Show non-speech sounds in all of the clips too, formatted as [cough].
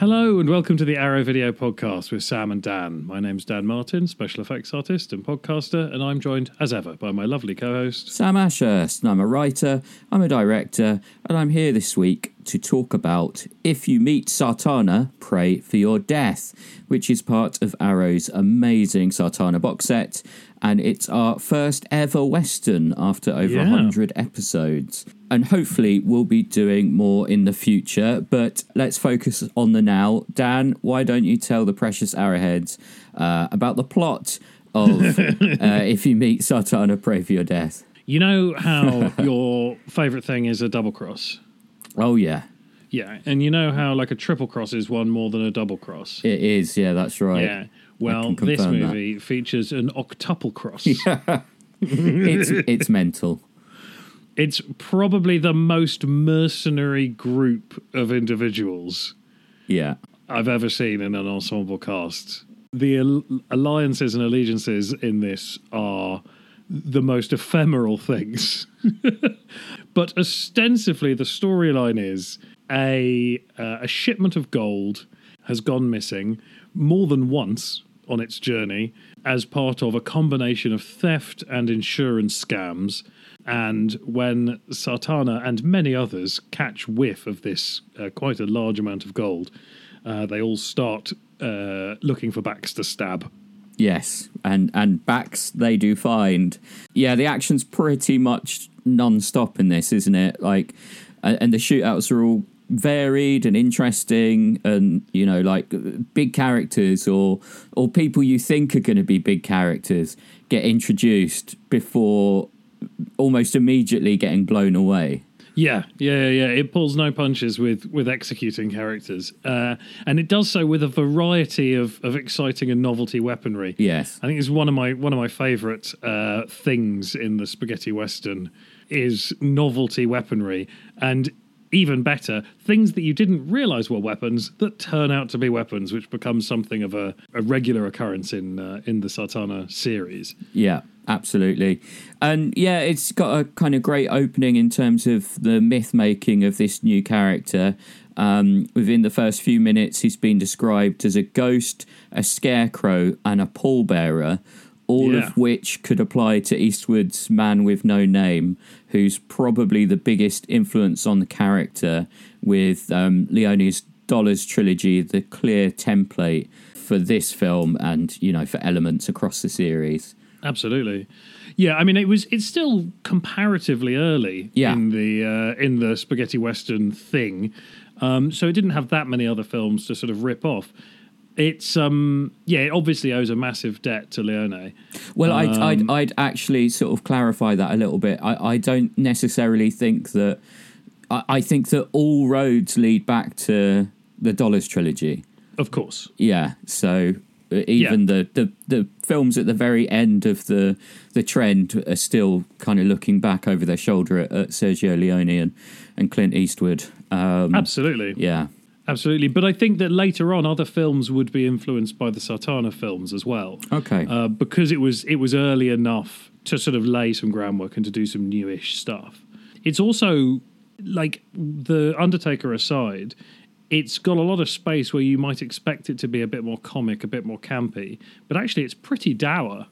Hello and welcome to the Arrow Video Podcast with Sam and Dan. My name's Dan Martin, special effects artist and podcaster, and I'm joined as ever by my lovely co-host. Sam Ashurst, and I'm a writer, I'm a director, and I'm here this week to talk about If You Meet Sartana, Pray for Your Death, which is part of Arrow's amazing Sartana box set, and it's our first ever Western after over Yeah. 100 episodes. And hopefully we'll be doing more in the future, but let's focus on the now. Dan, why don't you tell the precious arrowheads uh, about the plot of [laughs] uh, If You Meet Sartana, Pray for Your Death? You know how [laughs] your favourite thing is a double cross? Oh, yeah. Yeah, and you know how like a triple cross is one more than a double cross? It is, yeah, that's right. Yeah. Well, this confirm that. movie features an octuple cross. [laughs] It's it's mental. It's probably the most mercenary group of individuals Yeah. I've ever seen in an ensemble cast. The al- alliances and allegiances in this are the most ephemeral things. [laughs] but ostensibly, the storyline is a uh, a shipment of gold has gone missing more than once on its journey as part of a combination of theft and insurance scams. And when Sartana and many others catch whiff of this uh, quite a large amount of gold, uh, they all start uh, looking for backs to stab. Yes. And and backs they do find. Yeah, the action's pretty much non-stop in this, isn't it? Like and, and the shootouts are all varied and interesting and you know like big characters or or people you think are going to be big characters get introduced before almost immediately getting blown away. Yeah, yeah, yeah, yeah. It pulls no punches with with executing characters, uh, and it does so with a variety of, of exciting and novelty weaponry. Yes. I think it's one of my one of my favourite uh, things in the spaghetti western is novelty weaponry, and even better, things that you didn't realise were weapons that turn out to be weapons, which becomes something of a, a regular occurrence in uh, in the Sartana series. Yeah, absolutely. And yeah, it's got a kind of great opening in terms of the myth making of this new character. Um, within the first few minutes, he's been described as a ghost, a scarecrow, and a pallbearer, all Yeah. of which could apply to Eastwood's Man with No Name, who's probably the biggest influence on the character, with um, Leone's Dollars trilogy, the clear template for this film and, you know, for elements across the series. Absolutely. Yeah, I mean it was it's still comparatively early Yeah. in the uh, in the spaghetti western thing. Um, so it didn't have that many other films to sort of rip off. It's um yeah, it obviously owes a massive debt to Leone. Well, I'd, Um, I'd I'd actually sort of clarify that a little bit. I, I don't necessarily think that. I, I think that all roads lead back to the Dollars trilogy. Of course. Yeah, so uh, even the, the the films at the very end of the the trend are still kind of looking back over their shoulder at, at Sergio Leone and, and Clint Eastwood. Um, Absolutely. yeah, Absolutely. But I think that later on other films would be influenced by the Sartana films as well. okay, uh, because it was it was early enough to sort of lay some groundwork and to do some newish stuff. It's also like the Undertaker aside, it's got a lot of space where you might expect it to be a bit more comic, a bit more campy, but actually it's pretty dour.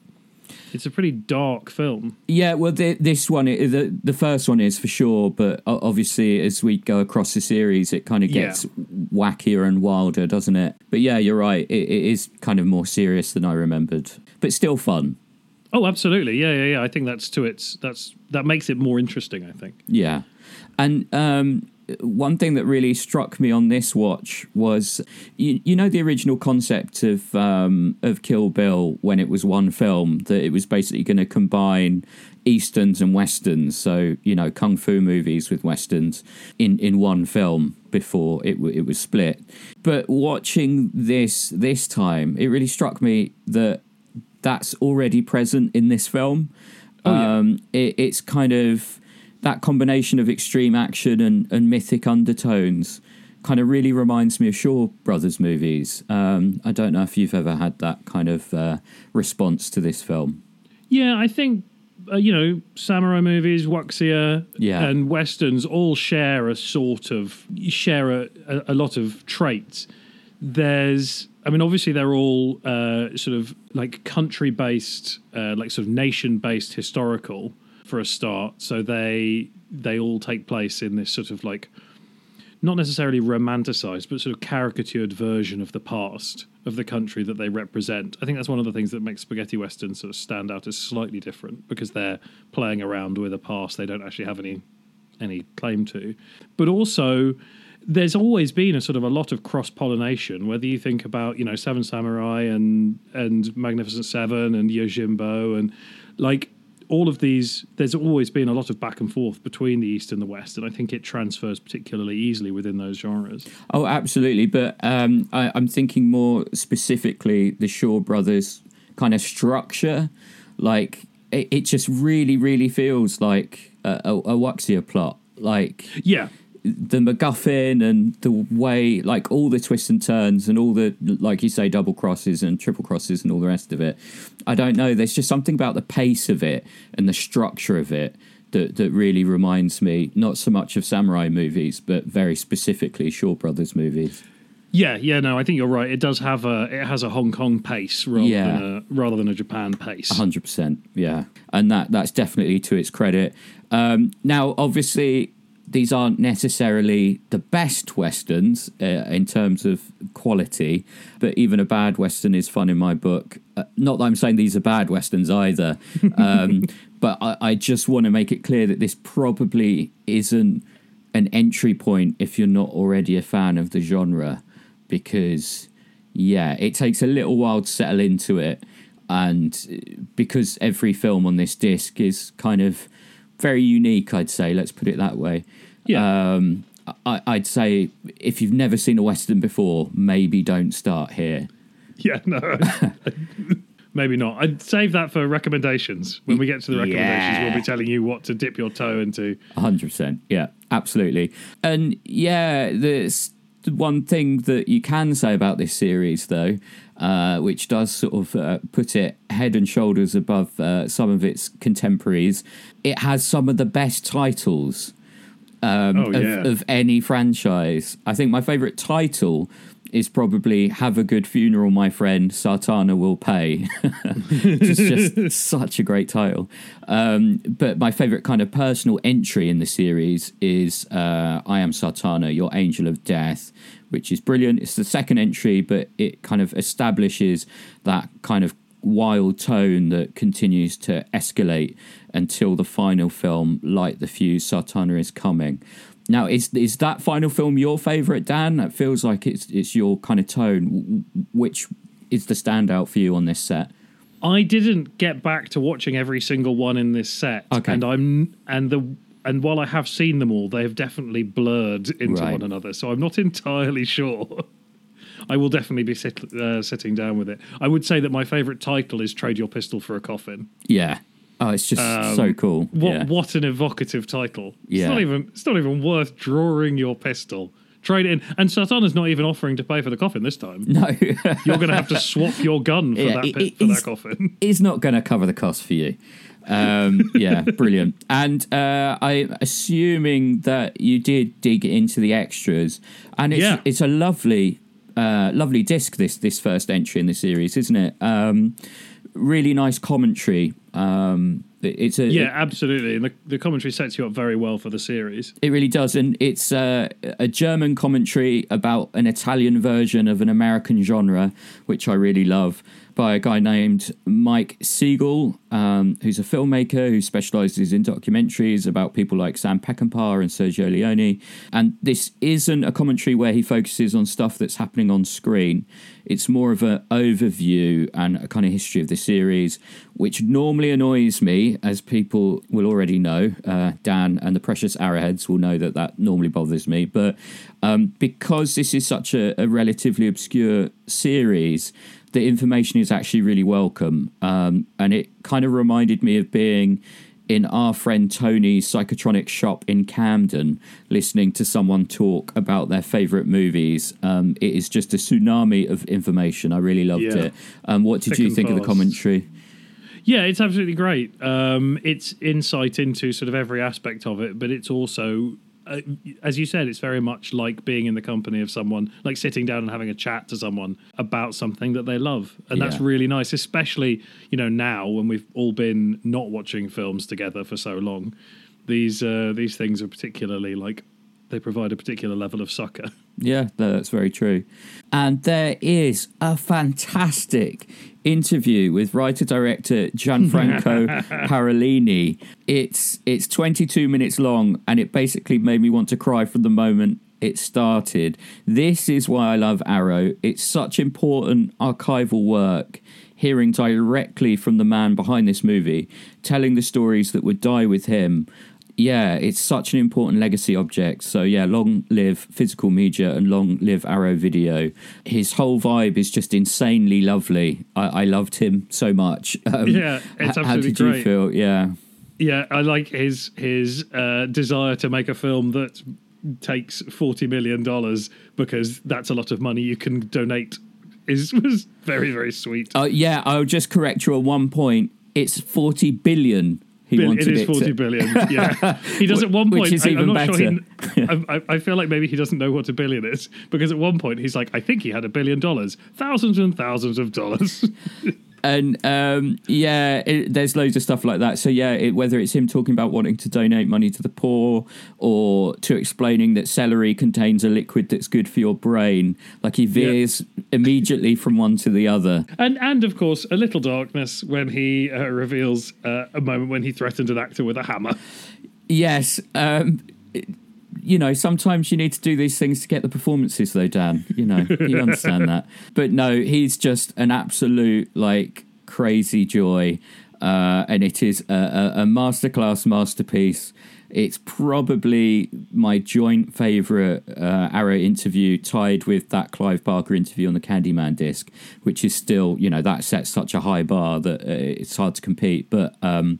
It's a pretty dark film. Yeah, well, the, this one, the the first one is for sure, but obviously, as we go across the series, it kind of Yeah. gets wackier and wilder, doesn't it? But yeah, you're right. It, it is kind of more serious than I remembered, but still fun. Oh, absolutely. Yeah, yeah, yeah. I think that's to its that's that makes it more interesting, I think. Yeah, and um, one thing that really struck me on this watch was you, you know the original concept of um, of Kill Bill when it was one film that it was basically going to combine easterns and westerns, so you know kung fu movies with westerns in in one film before it w- it was split. But watching this this time, it really struck me that that's already present in this film. um, it, it's kind of that combination of extreme action and, and mythic undertones kind of really reminds me of Shaw Brothers movies. Um, I don't know if you've ever had that kind of uh, response to this film. Yeah, I think uh, you know samurai movies, wuxia, Yeah. and westerns all share a sort of share a, a, a lot of traits. there's I mean, obviously, they're all uh, sort of like country based, uh, like sort of nation based historical for a start. So they they all take place in this sort of like not necessarily romanticized, but sort of caricatured version of the past of the country that they represent. I think that's one of the things that makes spaghetti westerns sort of stand out as slightly different because they're playing around with a past they don't actually have any any claim to. But also there's always been a sort of a lot of cross pollination. Whether you think about you know Seven Samurai and and Magnificent Seven and Yojimbo and like all of these, there's always been a lot of back and forth between the East and the West, and I think it transfers particularly easily within those genres. Oh, absolutely. But um, I, I'm thinking more specifically the Shaw Brothers kind of structure. Like it, it just really, really feels like a, a, a Wuxia plot. Like Yeah, the MacGuffin and the way, like all the twists and turns and all the, like you say, double crosses and triple crosses and all the rest of it. I don't know. There's just something about the pace of it and the structure of it that that really reminds me not so much of samurai movies, but very specifically Shaw Brothers movies. yeah, yeah. No, I think you're right. It does have a it has a Hong Kong pace rather Yeah. than a rather than a Japan pace. hundred percent, yeah, and that that's definitely to its credit. Um, now, obviously, these aren't necessarily the best westerns uh, in terms of quality, but even a bad western is fun in my book. Uh, not that I'm saying these are bad westerns either, [laughs] um, but I, I just want to make it clear that this probably isn't an entry point if you're not already a fan of the genre, because yeah, it takes a little while to settle into it and because every film on this disc is kind of very unique, I'd say. Let's put it that way. Yeah. Um, I, I'd say if you've never seen a western before, maybe don't start here. Yeah, [laughs] no. Maybe not. I'd save that for recommendations. When we get to the recommendations, Yeah. we'll be telling you what to dip your toe into. hundred percent. Yeah, absolutely. And yeah, the one thing that you can say about this series, though, uh, which does sort of uh, put it head and shoulders above uh, some of its contemporaries. It has some of the best titles um, Oh, of, of any franchise. I think my favorite title is probably "Have a Good Funeral, My Friend." Sartana will pay. [laughs] It's just [laughs] such a great title. Um, but my favorite kind of personal entry in the series is uh, "I Am Sartana, Your Angel of Death," which is brilliant. It's the second entry, but it kind of establishes that kind of wild tone that continues to escalate until the final film, Light the Fuse, Sartana is coming. Now, is is that final film your favorite, Dan? It feels like it's it's your kind of tone. Which is the standout for you on this set? I didn't get back to watching every single one in this set, Okay. and I'm and the and while I have seen them all, they have definitely blurred into Right. one another. So I'm not [laughs] entirely sure. I will definitely be sit, uh, sitting down with it. I would say that my favorite title is "Trade Your Pistol for a Coffin." Yeah. Oh, it's just Um, so cool. What yeah. what an evocative title! Yeah. It's not even it's not even worth drawing your pistol. Trade in, and Sartana's not even offering to pay for the coffin this time. No, [laughs] You're going to have to swap your gun for Yeah, that it- for that coffin. [laughs] is not going to cover the cost for you. Um, yeah, [laughs] brilliant. And uh, I'm assuming that you did dig into the extras, and it's Yeah. it's a lovely, uh, lovely disc. This this first entry in the series, isn't it? Um, really nice commentary. Um, it's a Yeah, absolutely. And the, the commentary sets you up very well for the series. It really does, and it's uh, a German commentary about an Italian version of an American genre, which I really love, by a guy named Mike Siegel, um, who's a filmmaker who specializes in documentaries about people like Sam Peckinpah and Sergio Leone. And this isn't a commentary where he focuses on stuff that's happening on screen. It's more of an overview and a kind of history of the series, which normally annoys me, as people will already know. Uh, Dan and the Precious Arrowheads will know that that normally bothers me. But um, because this is such a, a relatively obscure series, the information is actually really welcome. Um, and it kind of reminded me of being in our friend Tony's psychotronic shop in Camden, listening to someone talk about their favourite movies. Um, it is just a tsunami of information. I really loved Yeah. it. Um, what did Thick you and think of the commentary? Yeah, it's absolutely great. Um, it's insight into sort of every aspect of it, but it's also uh, as you said, it's very much like being in the company of someone, like sitting down and having a chat to someone about something that they love, and that's really nice. Especially you know now when we've all been not watching films together for so long, these uh, these things are particularly like they provide a particular level of succor. [laughs] Yeah, that's very true. And there is a fantastic interview with writer director Gianfranco [laughs] Parolini. It's it's 22 minutes long and it basically made me want to cry from the moment it started. This is why I love Arrow. It's such important archival work hearing directly from the man behind this movie, telling the stories that would die with him yeah, it's such an important legacy object. So yeah, long live physical media and long live Arrow Video. His whole vibe is just insanely lovely. I, I loved him so much. [laughs] Um, Yeah, it's h- how absolutely did you great. feel? Yeah, Yeah, I like his his uh, desire to make a film that takes forty million dollars because that's a lot of money you can donate. Is [laughs] was very very sweet. uh, yeah. I'll just correct you on one point. It's forty billion. He Bill- wanted it is to- forty billion. [laughs] Yeah, he does at one Which point. is I, even am not sure. He, better. I- I feel like maybe he doesn't know what a billion is because at one point he's like, I think he had a billion dollars, thousands and thousands of dollars. [laughs] and um, yeah, it, there's loads of stuff like that. So yeah, it, whether it's him talking about wanting to donate money to the poor, or to explaining that celery contains a liquid that's good for your brain, like he veers immediately from one to the other. And and of course, a little darkness when he uh, reveals uh, a moment when he threatened an actor with a hammer. Yes, um, you know, sometimes you need to do these things to get the performances, though, Dan. You know, you [laughs] understand that. But no, he's just an absolute like crazy joy, uh, and it is a, a, a masterclass masterpiece. It's probably my joint favourite uh, Arrow interview, tied with that Clive Barker interview on the Candyman disc, which is still, you know, that sets such a high bar that uh, it's hard to compete. But um,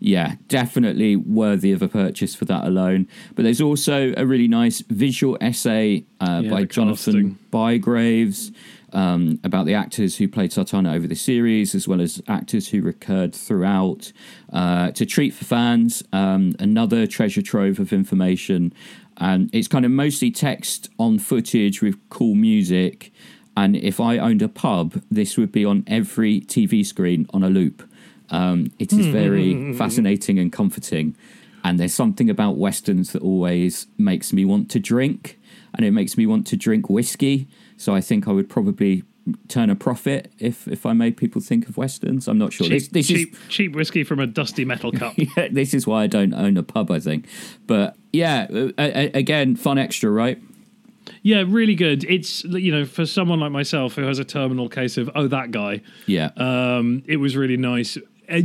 yeah, definitely worthy of a purchase for that alone. But there's also a really nice visual essay uh, Yeah, by Jonathan casting. Bygraves um, about the actors who played Sartana over the series, as well as actors who recurred throughout. Uh, to treat for fans, um, another treasure trove of information. And it's kind of mostly text on footage with cool music. And if I owned a pub, this would be on every TV screen on a loop. Um, it is very fascinating and comforting. And there's something about westerns that always makes me want to drink, and it makes me want to drink whiskey. So I think I would probably turn a profit if if I made people think of westerns. I'm not sure. Cheap, this this cheap, cheap whiskey from a dusty metal cup. [laughs] yeah, this is why I don't own a pub. I think, but yeah, uh, a- a- again, fun extra, right? Yeah, really good. It's you know for someone like myself who has a terminal case of oh that guy, Yeah, um, it was really nice.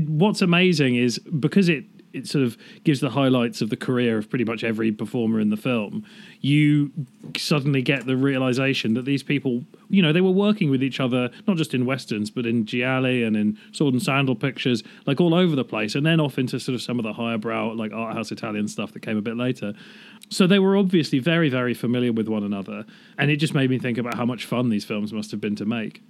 What's amazing is because it it sort of gives the highlights of the career of pretty much every performer in the film. You suddenly get the realization that these people, you know, they were working with each other not just in westerns but in gialli and in sword and sandal pictures, like all over the place, and then off into sort of some of the higher brow like art house Italian stuff that came a bit later. So they were obviously very, very familiar with one another, and it just made me think about how much fun these films must have been to make.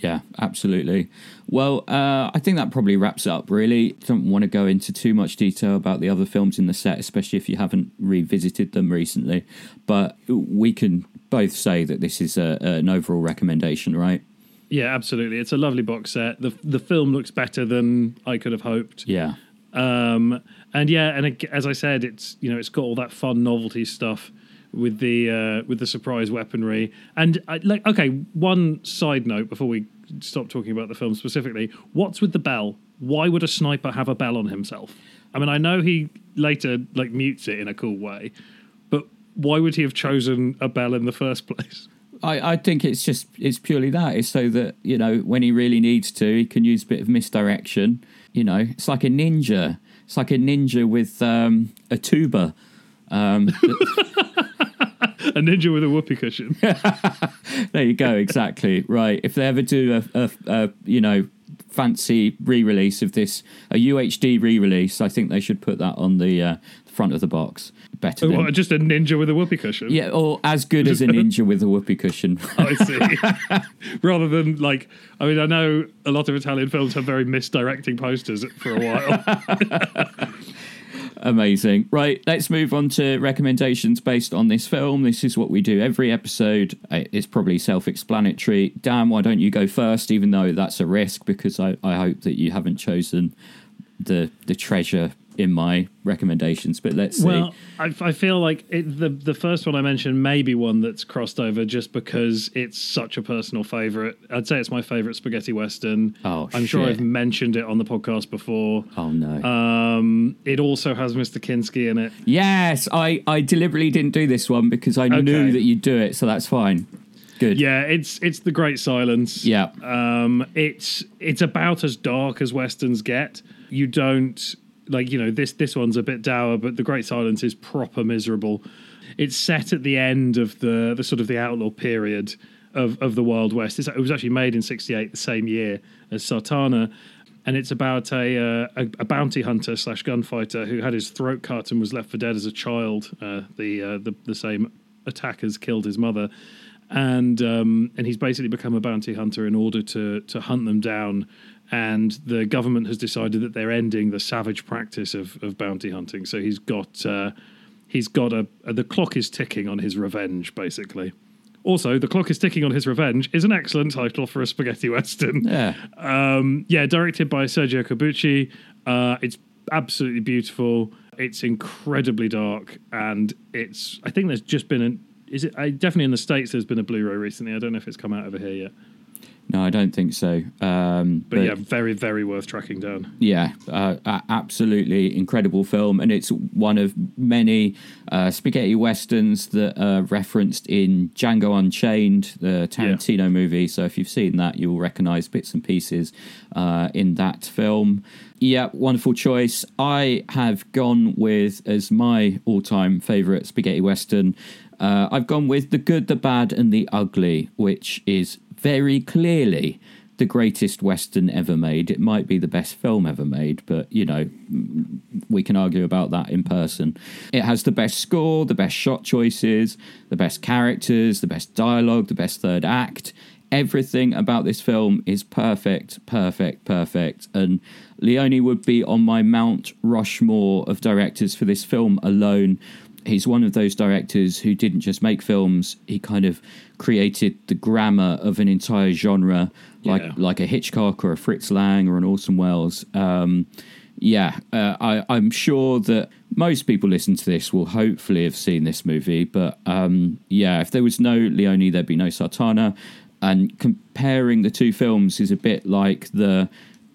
Yeah, absolutely. Well, uh, I think that probably wraps up, really. Don't want to go into too much detail about the other films in the set, especially if you haven't revisited them recently. But we can both say that this is a, an overall recommendation, right? Yeah, absolutely. It's a lovely box set. the The film looks better than I could have hoped. Yeah. Um, and yeah, and as I said, it's you know it's got all that fun novelty stuff with the uh, with the surprise weaponry. And I, like, okay, one side note before we stop talking about the film specifically: what's with the bell? Why would a sniper have a bell on himself? I mean, I know he later like mutes it in a cool way, but why would he have chosen a bell in the first [laughs] place? I, I think it's just it's purely that. It's so that, you know, when he really needs to, he can use a bit of misdirection. You know, it's like a ninja. It's like a ninja with um, a tuba. Um, [laughs] [laughs] A ninja with a whoopee cushion. [laughs] there you go, exactly. Right. If they ever do a, a, a you know, fancy re-release of this, a UHD re-release, I think they should put that on the uh, front of the box. Better than What, just a ninja with a whoopee cushion. yeah, or as good as a [laughs] ninja with a whoopee cushion. I see. Rather than like, I mean, I know a lot of Italian films have very misdirecting posters for a while. Amazing. Right, let's move on to recommendations based on this film. This is what we do every episode. Uh, It's probably self explanatory. Dan, why don't you go first, even though that's a risk because I, I hope that you haven't chosen the the treasure in my recommendations. But let's see. Well, I, I feel like it, the the first one I mentioned may be one that's crossed over just because it's such a personal favorite. I'd say it's my favorite spaghetti western. Oh, I'm sure. I've mentioned it on the podcast before. oh, no. Um, it also has Mr. Kinski in it. yes, I, I deliberately didn't do this one because I knew that you'd do it, so that's fine. Good. Yeah, it's it's the Great Silence. Yeah. Um, it's it's about as dark as westerns get. You don't like you know this this one's a bit dour, but the Great Silence is proper miserable. It's set at the end of the the sort of the outlaw period of of the Wild West. It's, it was actually made in '68, the same year as Sartana. And it's about a, uh, a a bounty hunter slash gunfighter who had his throat cut and was left for dead as a child. Uh, the, uh, the the same attackers killed his mother, and um, and he's basically become a bounty hunter in order to to hunt them down. And the government has decided that they're ending the savage practice of, of bounty hunting. So he's got uh, he's got a, the clock is ticking on his revenge, basically. Also, the clock is ticking on his revenge is an excellent title for a spaghetti [laughs] western. Yeah. Um, yeah, directed by Sergio Corbucci. Uh, it's absolutely beautiful. It's incredibly dark, and it's. I think there's just been an. Is it? I, definitely in the states. There's been a Blu-ray recently. I don't know if it's come out over here yet. No, I don't think so. Um, But, yeah, very, very worth tracking down. Yeah, uh, absolutely incredible film, and it's one of many uh, spaghetti westerns that are referenced in Django Unchained, the Tarantino movie. So if you've seen that, you'll recognise bits and pieces uh, in that film. Yeah, wonderful choice. I have gone with as my all-time favourite spaghetti western. Uh, I've gone with the good, the bad, and the ugly, which is very clearly the greatest western ever made. It might be the best film ever made, but you know, we can argue about that in person. It has the best score, the best shot choices, the best characters, the best dialogue, the best third act. Everything about this film is perfect, perfect, perfect. And Leone would be on my Mount Rushmore of directors for this film alone he's one of those directors who didn't just make films he kind of created the grammar of an entire genre like Yeah. like a hitchcock or a fritz lang or an orson welles um, yeah uh, I, i'm sure that most people listen to this will hopefully have seen this movie but um, yeah if there was no leone there'd be no sartana and comparing the two films is a bit like the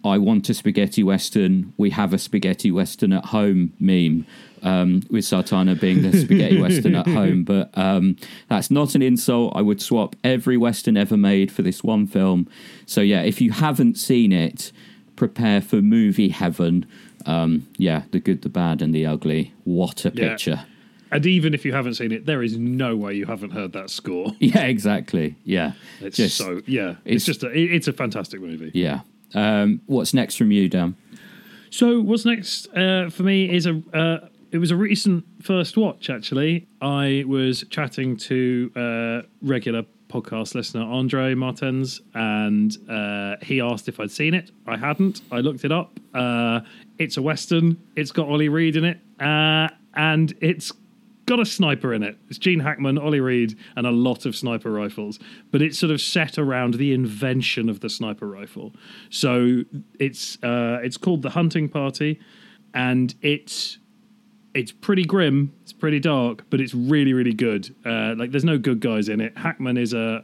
I want a spaghetti western. We have a spaghetti western at home meme, um, with Sartana being the spaghetti western at home. [laughs] But um, that's not an insult. I would swap every western ever made for this one film. So yeah, if you haven't seen it, prepare for movie heaven. Um, yeah, the good, the bad, and the ugly. What a Yeah. picture! And even if you haven't seen it, there is no way you haven't heard that score. [laughs] Yeah, exactly. Yeah, It's Just- so yeah. it's- It's, just a, it's a fantastic movie. yeah. Um, what's next from you, Dan? So what's next uh, for me is a uh, it was a recent first watch actually. I was chatting to uh, regular podcast listener Andre Martens, and uh, he asked if I'd seen it. I hadn't. I looked it up. Uh, it's a western. It's got Ollie Reed in it, uh, and it's got a sniper in it. It's Gene Hackman, Ollie Reed, and a lot of sniper rifles. But it's sort of set around the invention of the sniper rifle. So it's uh, it's called the Hunting Party, and it's it's pretty grim. It's pretty dark, but it's really really good. Uh, like there's no good guys in it. Hackman is a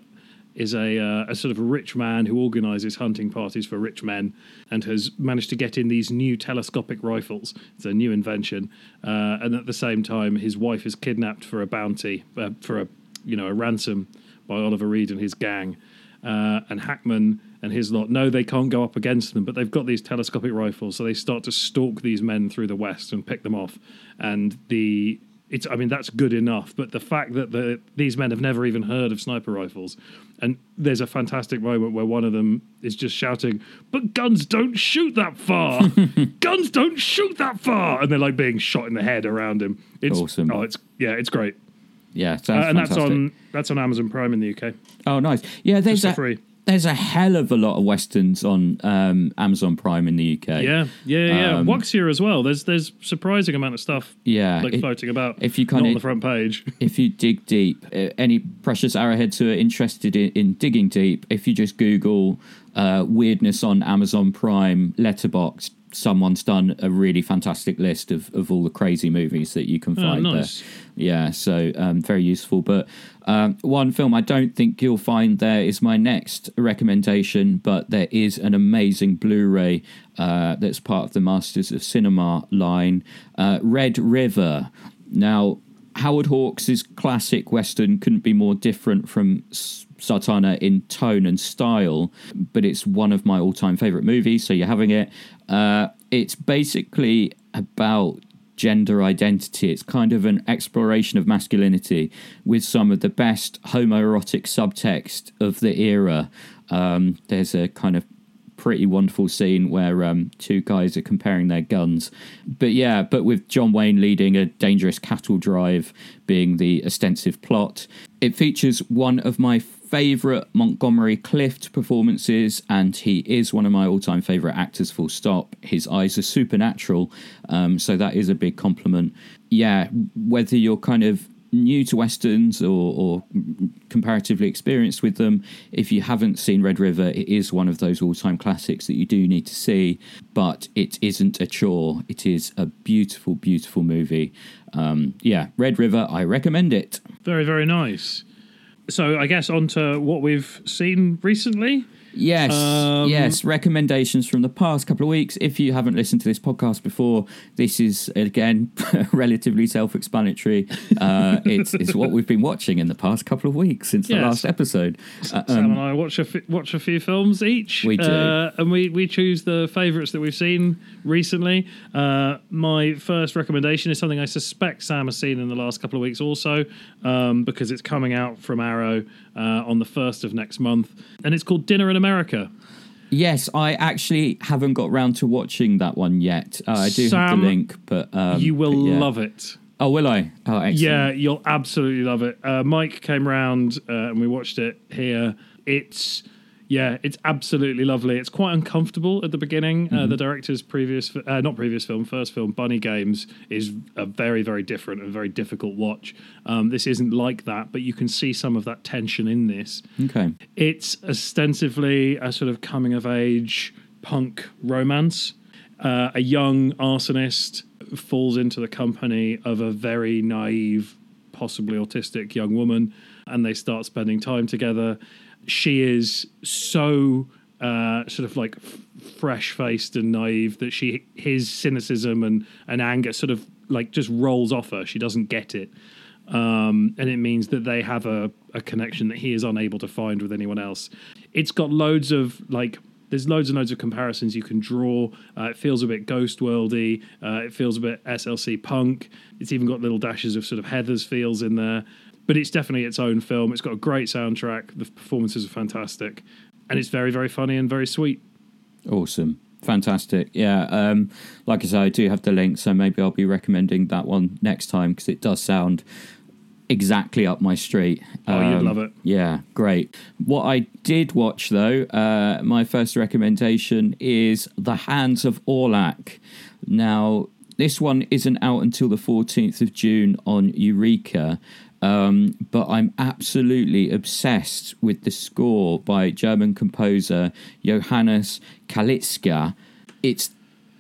is a, uh, a sort of rich man who organizes hunting parties for rich men and has managed to get in these new telescopic rifles. It's a new invention, uh, and at the same time, his wife is kidnapped for a bounty, uh, for a you know a ransom by Oliver Reed and his gang. Uh, and Hackman and his lot know they can't go up against them, but they've got these telescopic rifles, so they start to stalk these men through the West and pick them off. And the it's I mean that's good enough, but the fact that the these men have never even heard of sniper rifles, and there's a fantastic moment where one of them is just shouting, "But guns don't shoot that far! [laughs] guns don't shoot that far!" And they're like being shot in the head around him. It's Awesome. Oh, it's yeah, it's great, Yeah, uh, and that's on that's on Amazon Prime in the UK. Oh, nice. Yeah, there's that. free. There's a hell of a lot of westerns on um, Amazon Prime in the UK. Yeah, yeah, yeah. Um, Wuxia as well. There's there's surprising amount of stuff Yeah, like floating about. if you kinda- on the front page. [laughs] if you dig deep, uh, any precious arrowheads who are interested in, in digging deep, if you just Google uh, weirdness on Amazon Prime, Letterboxd, someone's done a really fantastic list of, of all the crazy movies that you can Oh, find nice. there. Yeah, so um, very useful. But um, one film I don't think you'll find there is my next recommendation, but there is an amazing Blu-ray uh, that's part of the Masters of Cinema line, uh, Red River. Now, Howard Hawks' classic western couldn't be more different from Sartana in tone and style, but it's one of my all-time favorite movies. So you're having it. Uh, it's basically about gender identity. It's kind of an exploration of masculinity with some of the best homoerotic subtext of the era. Um, there's a kind of pretty wonderful scene where um, two guys are comparing their guns. But yeah, but with John Wayne leading a dangerous cattle drive being the ostensive plot. It features one of my favourite Montgomery Clift performances, and he is one of my all time favourite actors, full stop. His eyes are supernatural, um, so that is a big compliment. Yeah, whether you're kind of new to westerns or, or comparatively experienced with them if you haven't seen red river it is one of those all-time classics that you do need to see but it isn't a chore it is a beautiful beautiful movie um, yeah red river i recommend it Very very nice. So I guess on to what we've seen recently. Yes, Um, yes. Recommendations from the past couple of weeks. If you haven't listened to this podcast before, this is again [laughs] relatively self-explanatory. Uh, it's it's what we've been watching in the past couple of weeks since the last episode. Uh, Sam um, and I watch a watch a few films each. We do. uh, and we we choose the favourites that we've seen recently. Uh, my first recommendation is something I suspect Sam has seen in the last couple of weeks, also um, because it's coming out from Arrow uh, on the first of next month, and it's called Dinner in America. yes, I actually haven't got round to watching that one yet. Uh, I do have the link, but um, you will but yeah. love it. Oh, will I? Oh, excellent. Yeah, you'll absolutely love it. Uh, Mike came round uh, and we watched it here. It's yeah, it's absolutely lovely. It's quite uncomfortable at the beginning. Uh, the director's previous, uh, not previous film, first film, Bunny Games, is a very, very different and very difficult watch. Um, this isn't like that, but you can see some of that tension in this. Okay. It's ostensibly a sort of coming of age punk romance. Uh, a young arsonist falls into the company of a very naive, possibly autistic young woman, and they start spending time together. She is so uh, sort of like f- fresh faced and naive that she his cynicism and, and anger sort of like just rolls off her. She doesn't get it um, and it means that they have a, a connection that he is unable to find with anyone else. It's got loads of like there's loads and loads of comparisons you can draw. Uh, it feels a bit ghost worldy. Uh, it feels a bit SLC punk. It's even got little dashes of sort of Heathers feels in there. But it's definitely its own film. It's got a great soundtrack. The performances are fantastic, and it's very very funny and very sweet. Awesome. Fantastic. Yeah. Um, like I said, I do have the link, so maybe I'll be recommending that one next time because it does sound exactly up my street. Oh, you'd Um, love it. Yeah, great. What I did watch though, uh, my first recommendation is The Hands of Orlac. Now, this one isn't out until the 14th of June on Eureka. Um, but I'm absolutely obsessed with the score by German composer Johannes Kalitzke. It's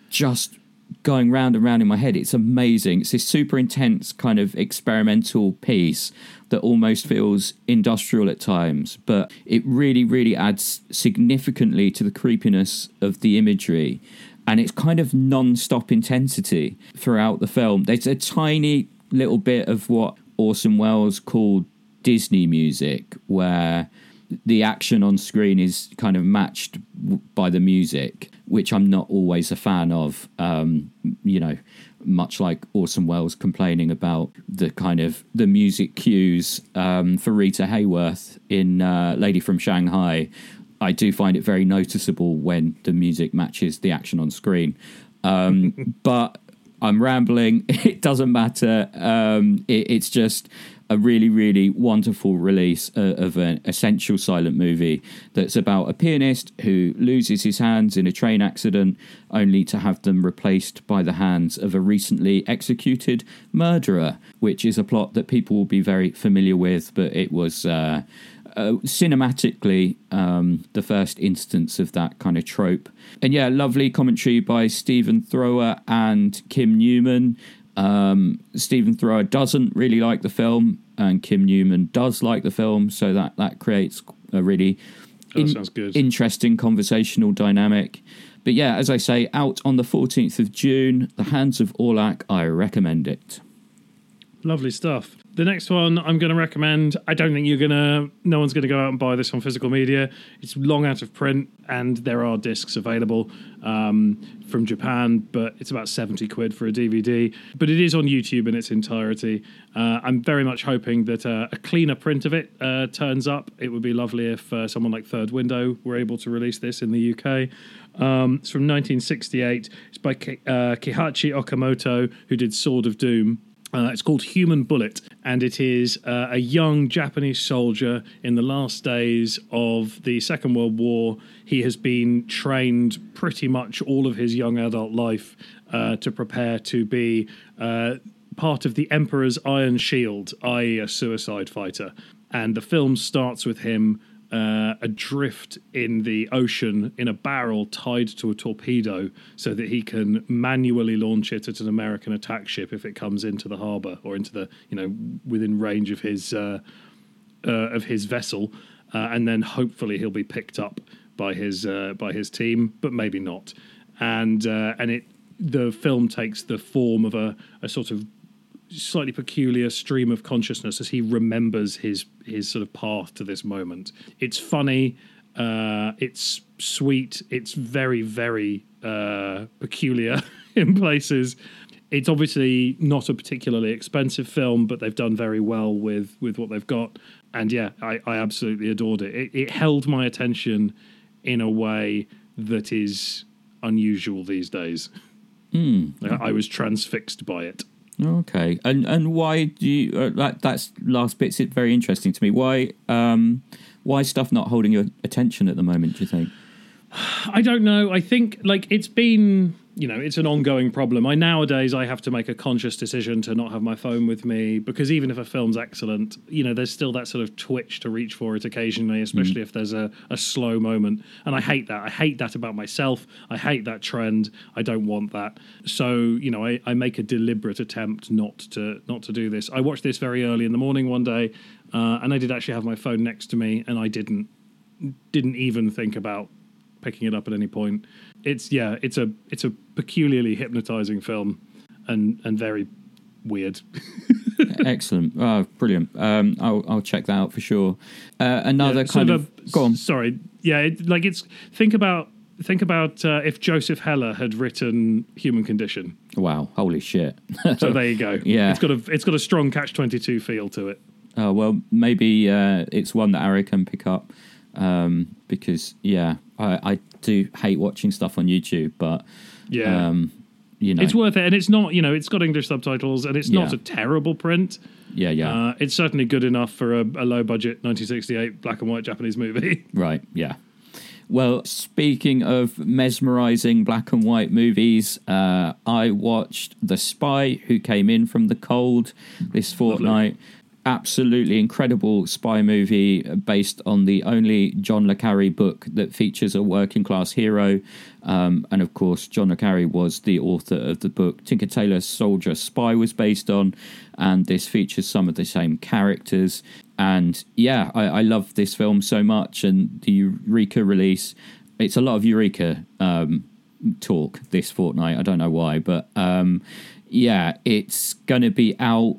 just going round and round in my head. It's amazing. It's this super intense kind of experimental piece that almost feels industrial at times, but it really, really adds significantly to the creepiness of the imagery. And it's kind of non stop intensity throughout the film. There's a tiny little bit of what Orson Welles called Disney music, where the action on screen is kind of matched by the music, which I'm not always a fan of. Um, you know, much like Orson Welles complaining about the kind of the music cues um, for Rita Hayworth in uh, Lady from Shanghai. I do find it very noticeable when the music matches the action on screen. Um, [laughs] but I'm rambling. [laughs] It doesn't matter. Um, it, it's just a really, really wonderful release uh, of an essential silent movie that's about a pianist who loses his hands in a train accident, only to have them replaced by the hands of a recently executed murderer, which is a plot that people will be very familiar with, but it was. Uh, uh, cinematically um, the first instance of that kind of trope. And yeah, lovely commentary by Stephen Thrower and Kim Newman. Um, Stephen Thrower doesn't really like the film, and Kim Newman does like the film, so that that creates a really in- interesting conversational dynamic. But yeah, as I say, out on the 14th of June, The Hands of Orlac, I recommend it. Lovely stuff. The next one I'm going to recommend. I don't think you're going to. No one's going to go out and buy this on physical media. It's long out of print, and there are discs available um, from Japan, but it's about 70 quid for a DVD. But it is on YouTube in its entirety. Uh, I'm very much hoping that uh, a cleaner print of it uh, turns up. It would be lovely if uh, someone like Third Window were able to release this in the UK. Um, it's from 1968. It's by uh, Kihachi Okamoto, who did Sword of Doom. Uh, it's called Human Bullet, and it is uh, a young Japanese soldier in the last days of the Second World War. He has been trained pretty much all of his young adult life uh, to prepare to be uh, part of the Emperor's Iron Shield, i.e., a suicide fighter. And the film starts with him uh, adrift in the ocean in a barrel tied to a torpedo so that he can manually launch it at an American attack ship if it comes into the harbor or into the you know within range of his uh, uh, of his vessel, uh, and then hopefully he'll be picked up by his uh, by his team, but maybe not. And uh, and it the film takes the form of a, a sort of slightly peculiar stream of consciousness as he remembers his his sort of path to this moment. It's funny, uh, it's sweet, it's very very uh, peculiar [laughs] in places. It's obviously not a particularly expensive film, but they've done very well with with what they've got. And yeah, I, I absolutely adored it. it. It held my attention in a way that is unusual these days. I, I was transfixed by it. Okay, and and why do you uh, that that's last bit's it very interesting to me. Why um why stuff not holding your attention at the moment? Do you think? I don't know. I think like it's been, you know, it's an ongoing problem. I nowadays I have to make a conscious decision to not have my phone with me because even if a film's excellent, you know, there's still that sort of twitch to reach for it occasionally, especially if there's a, a slow moment. And I hate that. I hate that about myself. I hate that trend. I don't want that. So, you know, I, I make a deliberate attempt not to not to do this. I watched this very early in the morning one day, uh, and I did actually have my phone next to me, and I didn't didn't even think about picking it up at any point. It's yeah, it's a it's a peculiarly hypnotizing film and and very weird. [laughs] Excellent. Oh, brilliant. Um, I'll I'll check that out for sure. Uh, another Yeah, kind of, go on. Sorry. Yeah, it, like it's think about think about uh, if Joseph Heller had written Human Condition. Wow, holy shit. So there you go. [laughs] Yeah. it's got a it's got a strong catch twenty two feel to it. Oh well, maybe uh, it's one that Ari can pick up um, because yeah, I, I do hate watching stuff on YouTube, but Yeah. um, you know, It's worth it, and it's not you know it's got English subtitles, and it's not a terrible print. yeah, yeah, Uh, it's certainly good enough for a, a low budget 1968 black and white Japanese movie. [laughs] right, yeah. Well, speaking of mesmerizing black and white movies, uh, I watched The Spy Who Came In from the Cold this fortnight. Absolutely incredible spy movie based on the only John Le Carre book that features a working class hero. Um, and of course, John Le Carre was the author of the book Tinker Tailor Soldier Spy was based on. And this features some of the same characters. And yeah, I, I love this film so much. And the Eureka release, it's a lot of Eureka um, talk this fortnight. I don't know why, but um, yeah, it's going to be out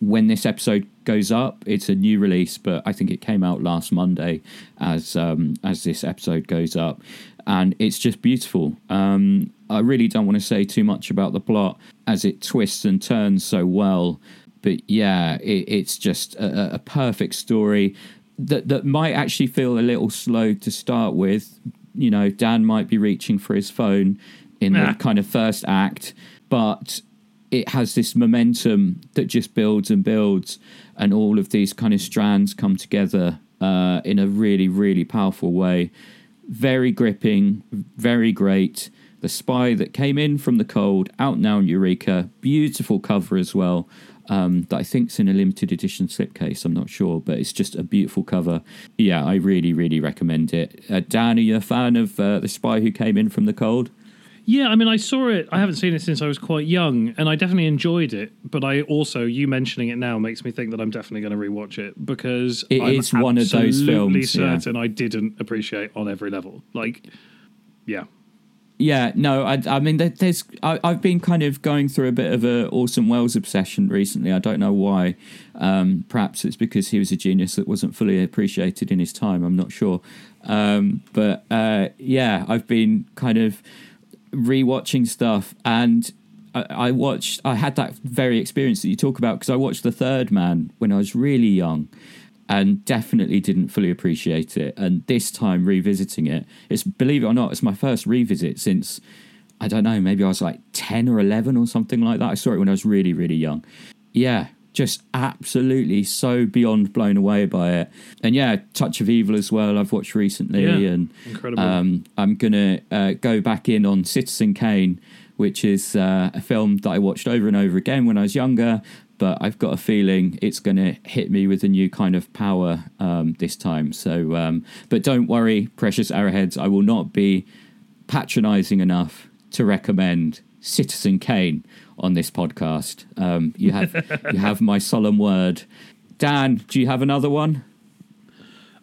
when this episode goes up. It's a new release, but I think it came out last Monday as um, as this episode goes up, and it's just beautiful. Um, I really don't want to say too much about the plot as it twists and turns so well, but yeah, it, it's just a, a perfect story that that might actually feel a little slow to start with. You know, Dan might be reaching for his phone in Nah. the kind of first act, but it has this momentum that just builds and builds, and all of these kind of strands come together uh, in a really, really powerful way. Very gripping, very great. The Spy that came in from the cold, out now in Eureka. Beautiful cover as well. Um, that I think's in a limited edition slipcase. I'm not sure, but it's just a beautiful cover. Yeah, I really, really recommend it. Uh, Dan, are you a fan of uh, The Spy Who Came In from the Cold? Yeah, I mean, I saw it. I haven't seen it since I was quite young, and I definitely enjoyed it. But I also, you mentioning it now makes me think that I'm definitely going to rewatch it because It I'm is one of those films, yeah. certain I didn't appreciate on every level. Like, yeah, Yeah, no, I, I mean, there's. I, I've been kind of going through a bit of a Orson Welles obsession recently. I don't know why. Um, perhaps it's because he was a genius that wasn't fully appreciated in his time. I'm not sure. Um, but uh, yeah, I've been kind of rewatching stuff, and I, I watched. I had that very experience that you talk about because I watched The Third Man when I was really young and definitely didn't fully appreciate it. And this time revisiting it, it's believe it or not, it's my first revisit since I don't know, maybe I was like ten or eleven or something like that. I saw it when I was really, really young. Yeah, just absolutely so beyond blown away by it. And yeah, Touch of Evil as well. I've watched recently, Yeah, and incredible. um, I'm gonna uh, go back in on Citizen Kane, which is uh, a film that I watched over and over again when I was younger. But I've got a feeling it's going to hit me with a new kind of power um, this time. So, um, but don't worry, precious arrowheads. I will not be patronising enough to recommend Citizen Kane on this podcast. Um, you have you have my solemn word. Dan, do you have another one?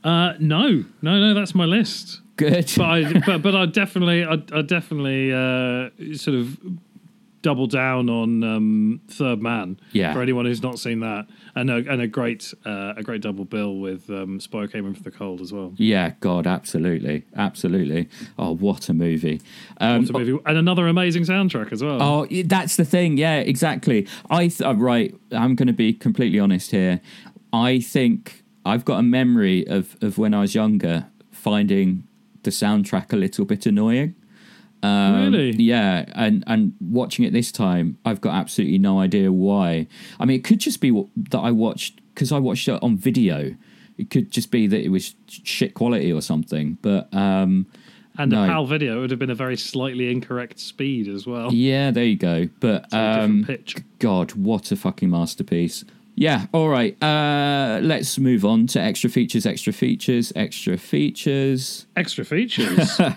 uh, no, no, no, that's my list. Good. But I, but, but I definitely, I, I definitely uh, sort of double down on um, Third Man. Yeah. For anyone who's not seen that, and a, and a great, uh, a great double bill with um, Spy Who Came In for the Cold as well. Yeah, God, absolutely, absolutely. Oh, what a movie! Um, What a movie. and another amazing soundtrack as well. Oh, that's the thing. Yeah, exactly. I th- uh, right. I'm going to be completely honest here. I think I've got a memory of of when I was younger finding the soundtrack a little bit annoying. Um, Really? Yeah, and and watching it this time, I've got absolutely no idea why. I mean, it could just be what, that I watched because I watched it on video. It could just be that it was shit quality or something. But um, and no. the PAL video would have been a very slightly incorrect speed as well. yeah, there you go. But um. God, what a fucking masterpiece. Yeah, all right. Uh, let's move on to extra features, extra features, extra features. Extra features. [laughs]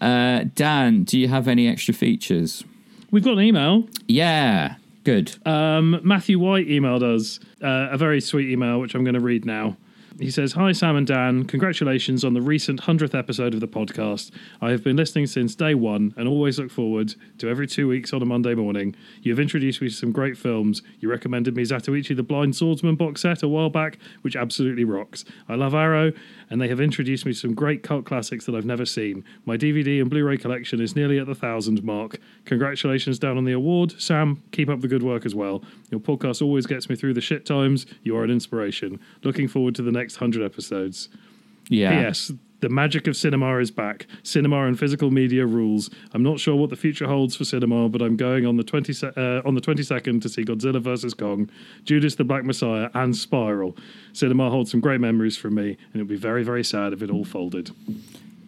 Uh, Dan, do you have any extra features? We've got an email. Yeah, good. Um, Matthew White emailed us uh, a very sweet email, which I'm going to read now. He says, Hi, Sam and Dan. Congratulations on the recent 100th episode of the podcast. I have been listening since day one and always look forward to every two weeks on a Monday morning. You have introduced me to some great films. You recommended me Zatoichi the Blind Swordsman box set a while back, which absolutely rocks. I love Arrow, and they have introduced me to some great cult classics that I've never seen. My DVD and Blu ray collection is nearly at the thousand mark. Congratulations Dan on the award. Sam, keep up the good work as well. Your podcast always gets me through the shit times. You are an inspiration. Looking forward to the next 100 episodes. Yeah. P.S. The magic of cinema is back. Cinema and physical media rules. I'm not sure what the future holds for cinema, but I'm going on the 20 se- uh, on the 22nd to see Godzilla vs Kong, Judas the Black Messiah, and Spiral. Cinema holds some great memories for me, and it'd be very very sad if it all folded.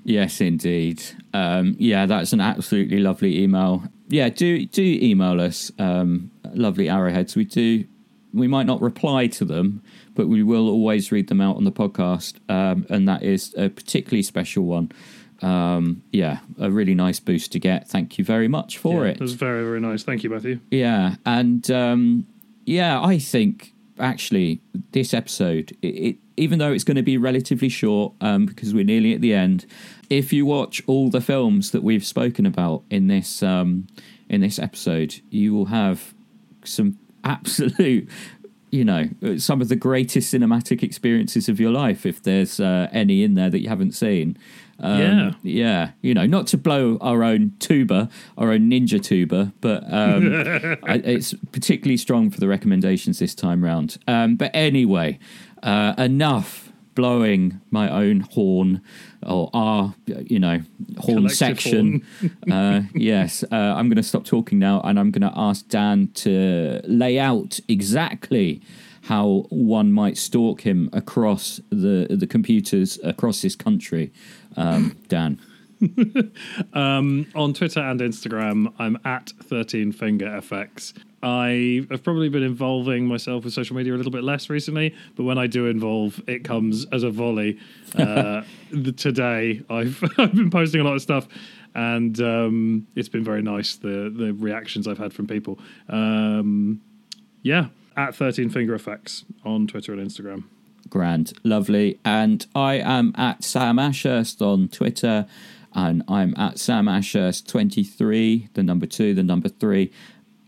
Yes, indeed. Um, yeah, that's an absolutely lovely email. Yeah, do do email us, um, lovely arrowheads. We do. We might not reply to them, but we will always read them out on the podcast, um, and that is a particularly special one. Um, yeah, a really nice boost to get. Thank you very much for Yeah, it. That was very very nice. Thank you, Matthew. Yeah, and um, yeah, I think actually this episode, it, it, even though it's going to be relatively short um, because we're nearly at the end, if you watch all the films that we've spoken about in this um, in this episode, you will have some [laughs] absolute. You know, some of the greatest cinematic experiences of your life, if there's uh, any in there that you haven't seen. Um, Yeah. yeah, you know, not to blow our own tuba, our own ninja tuba, but um, [laughs] I, it's particularly strong for the recommendations this time round. Um, but anyway, uh, enough blowing my own horn or our, you know, horn Collective section. [laughs] uh, yes, uh, I'm going to stop talking now and I'm going to ask Dan to lay out exactly how one might stalk him across the the computers across this country. Um, Dan. [laughs] on Twitter and Instagram, I'm at 13fingerfx. I have probably been involving myself with social media a little bit less recently, but when I do involve, it comes as a volley. [laughs] Uh, the, today, I've [laughs] I've been posting a lot of stuff, and um, it's been very nice the the reactions I've had from people. Um, yeah, at Thirteen Finger Effects on Twitter and Instagram. Grand, lovely. And I am at Sam Ashurst on Twitter, and I'm at Sam Ashurst 23, the number two, the number three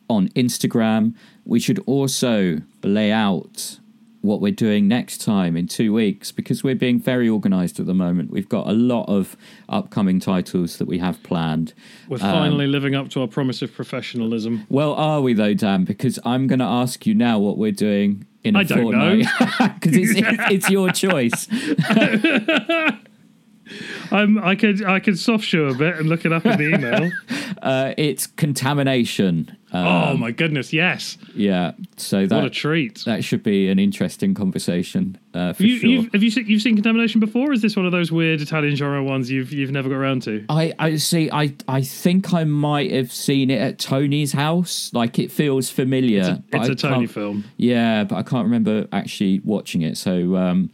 on Instagram. We should also lay out what we're doing next time in two weeks because we're being very organized at the moment. We've got a lot of upcoming titles that we have planned. We're um, finally living up to our promise of professionalism. Well, are we though, Dan? Because I'm going to ask you now what we're doing in a I don't fortnight. [laughs] Because it's, it's, it's your [laughs] choice. [laughs] I'm, I could I could soft shoe a bit and look it up in the email. [laughs] Uh, it's contamination. Uh, oh my goodness, yes! yeah, so that What a treat. that should be an interesting conversation uh, for You, sure. you've, have you seen, you've seen Contamination before? Or is this one of those weird Italian genre ones you've you've never got around to? I, I see. I, I think I might have seen it at Tony's house. Like it feels familiar. It's I a Tony film. Yeah, but I can't remember actually watching it. So, um,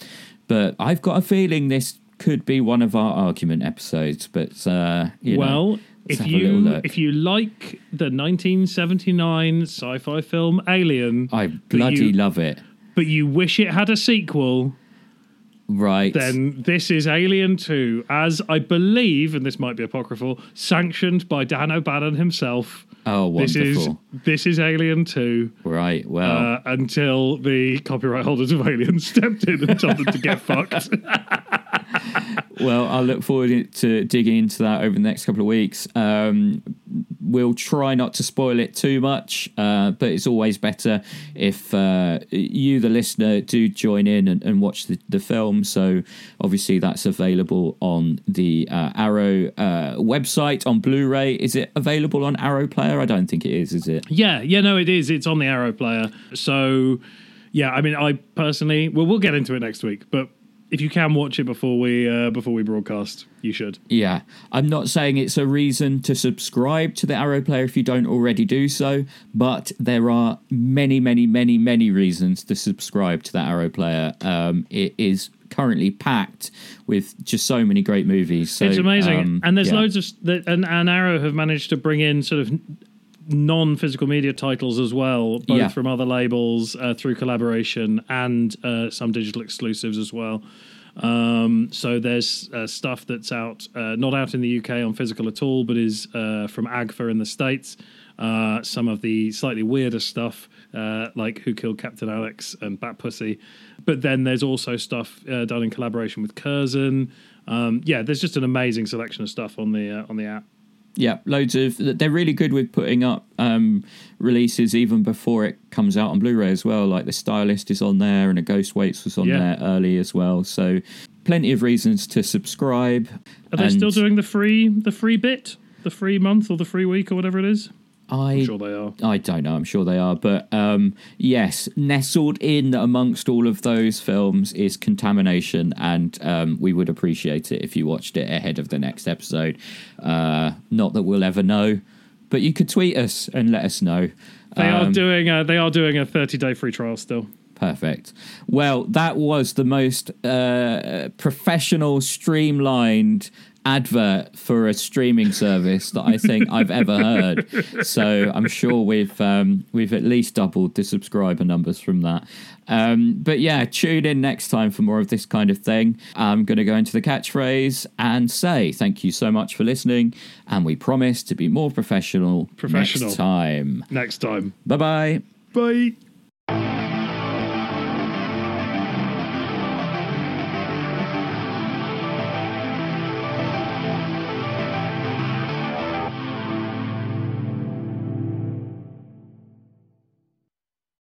but I've got a feeling this could be one of our argument episodes. But uh, you Well, let's if have a little you if you like the 1979 sci-fi film Alien, I bloody you, love it. but you wish it had a sequel, Right. then this is Alien 2, as I believe, and this might be apocryphal, sanctioned by Dan O'Bannon himself. oh, This is this is Alien 2. Right. Well. uh, until the copyright holders of Alien [laughs] stepped in and told them to get fucked. [laughs] Well, I look forward to digging into that over the next couple of weeks. Um, we'll try not to spoil it too much, uh, but it's always better if uh, you, the listener, do join in and, and watch the, the film. So, obviously, that's available on the uh, Arrow uh, website on Blu ray. Is it available on Arrow Player? I don't think it is, is it? yeah, yeah, no, it is. It's on the Arrow player. So, yeah, I mean, I personally, well, we'll get into it next week, but if you can watch it before we uh, before we broadcast, you should. Yeah, I'm not saying it's a reason to subscribe to the Arrow Player if you don't already do so, but there are many, many, many, many reasons to subscribe to the Arrow Player. Um, it is currently packed with just so many great movies. So, it's amazing, um, and there's yeah. loads of that, and, and Arrow have managed to bring in sort of non-physical media titles as well, both Yeah. from other labels uh, through collaboration and uh, some digital exclusives as well. Um, so there's uh, stuff that's out, uh, not out in the UK on physical at all, but is uh, from AGFA in the States. Uh, some of the slightly weirder stuff, uh, like Who Killed Captain Alex and Bat Pussy. But then there's also stuff uh, done in collaboration with Curzon. Um, yeah, there's just an amazing selection of stuff on the uh, on the app. Yeah, loads of. They're really good with putting up um, releases even before it comes out on Blu-ray as well. Like the Stylist is on there, and a Ghost Waits was on Yeah. there early as well. So, plenty of reasons to subscribe. Are they still doing the free the free bit, the free month or the free week or whatever it is? I I'm sure they are. I don't know. I'm sure they are, but um, yes, nestled in amongst all of those films is Contamination, and um, we would appreciate it if you watched it ahead of the next episode. Uh, not that we'll ever know, but you could tweet us and let us know. They are Um, doing a, they are doing a 30 day free trial still. Perfect. Well, that was the most uh, professional, streamlined advert for a streaming service that I think I've ever heard. So I'm sure we've um, we've at least doubled the subscriber numbers from that. Um, but yeah, tune in next time for more of this kind of thing. I'm going to go into the catchphrase and say thank you so much for listening, and we promise to be more professional, Professional. next time. Next time. Bye bye. Bye.